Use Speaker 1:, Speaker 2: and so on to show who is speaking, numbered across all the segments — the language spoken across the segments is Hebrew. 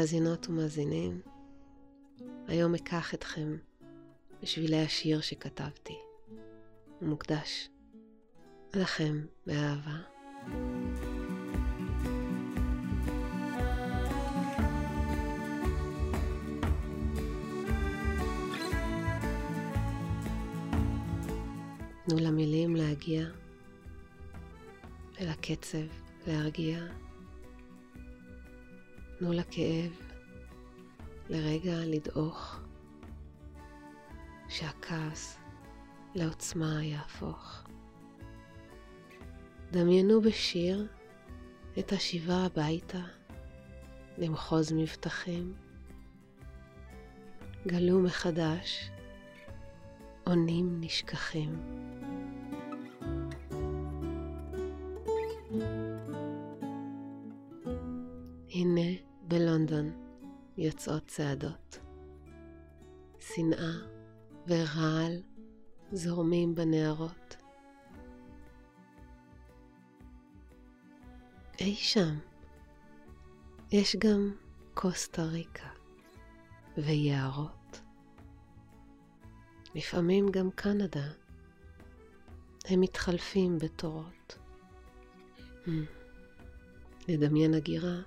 Speaker 1: מאזינות ומאזינים, היום אקח אתכם בשבילי השיר שכתבתי. הוא מוקדש לכם באהבה. תנו למילים להגיע ולקצב להרגיע. תנו לכאב לרגע לדעוך, שהכעס לעוצמה יהפוך. דמיינו בשיר את השיבה הביתה למחוז מבטחים. גלו מחדש אונים נשכחים. הנה בלונדון יוצאות צעדות. שנאה ורעל זורמים בנהרות. אי שם יש גם קוסטה ריקה ויערות. לפעמים גם קנדה. הם מתחלפים בתורות. Hmm. לדמיין הגירה,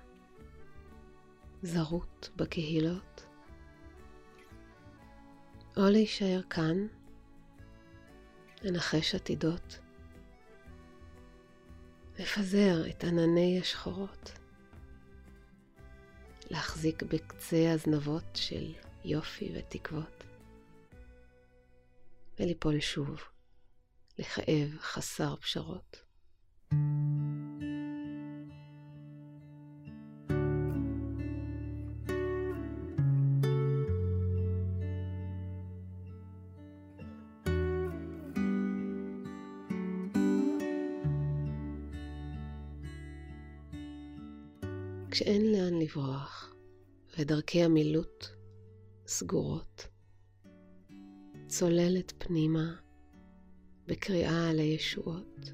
Speaker 1: זרות בקהילות, או להישאר כאן, לנחש עתידות, לפזר את ענני השחורות, להחזיק בקצה הזנבות של יופי ותקוות. וליפול שוב לכאב חסר פשרות. כשאין לאן לברוח ודרכי המילוט סגורות, צוללת פנימה בקריאה על הישועות.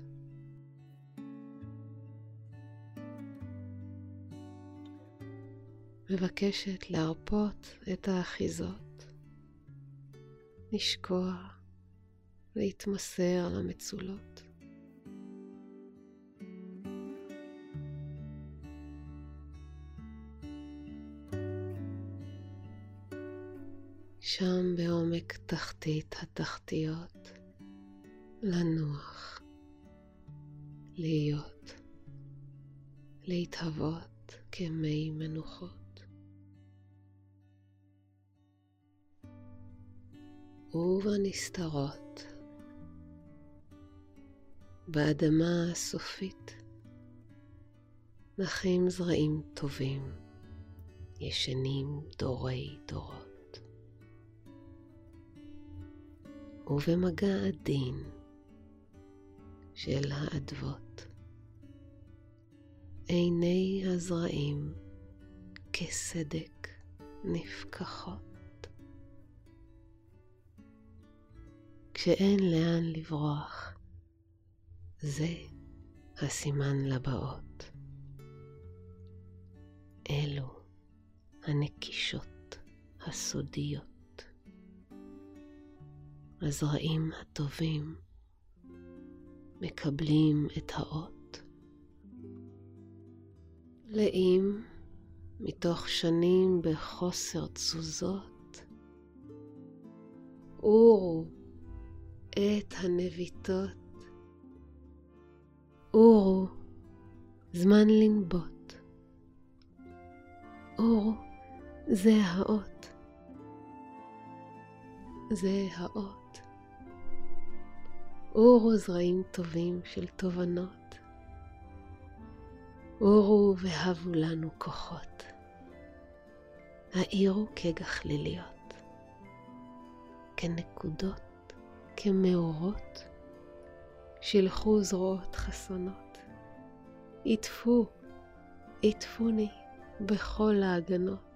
Speaker 1: מבקשת להרפות את האחיזות, לשקוע, להתמסר למצולות. שם בעומק תחתית התחתיות, לנוח, להיות, להתהוות כמי מנוחות. ובנסתרות, באדמה הסופית, נחים זרעים טובים, ישנים דורי דורות. ובמגע עדין של האדוות. עיני הזרעים כסדק נפקחות. כשאין לאן לברוח, זה הסימן לבאות. אלו הנקישות הסודיות. הזרעים הטובים מקבלים את האות. לאים מתוך שנים בחוסר תזוזות, אורו את הנביטות, אורו זמן לנבוט, אורו זה האות, זה האות. אורו זרעים טובים של תובנות. אורו והבו לנו כוחות. האירו כגחליליות, כנקודות, כמאורות, שילחו זרועות חסונות. עטפו, עטפוני בכל ההגנות.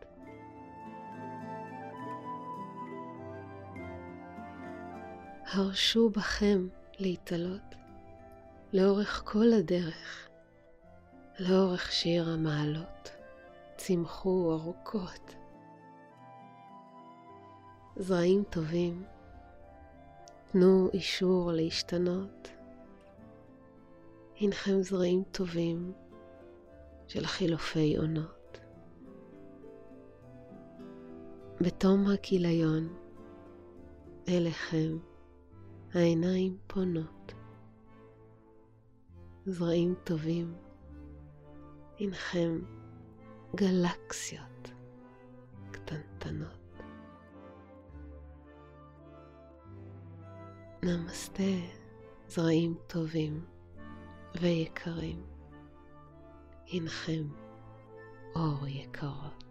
Speaker 1: הרשו בכם להתעלות לאורך כל הדרך, לאורך שיר המעלות, צמחו ארוכות. זרעים טובים, תנו אישור להשתנות. הנכם זרעים טובים של חילופי עונות. בתום הכיליון אליכם העיניים פונות. זרעים טובים, הנכם גלקסיות קטנטנות. נמסטה, זרעים טובים ויקרים, הנכם אור יקרות.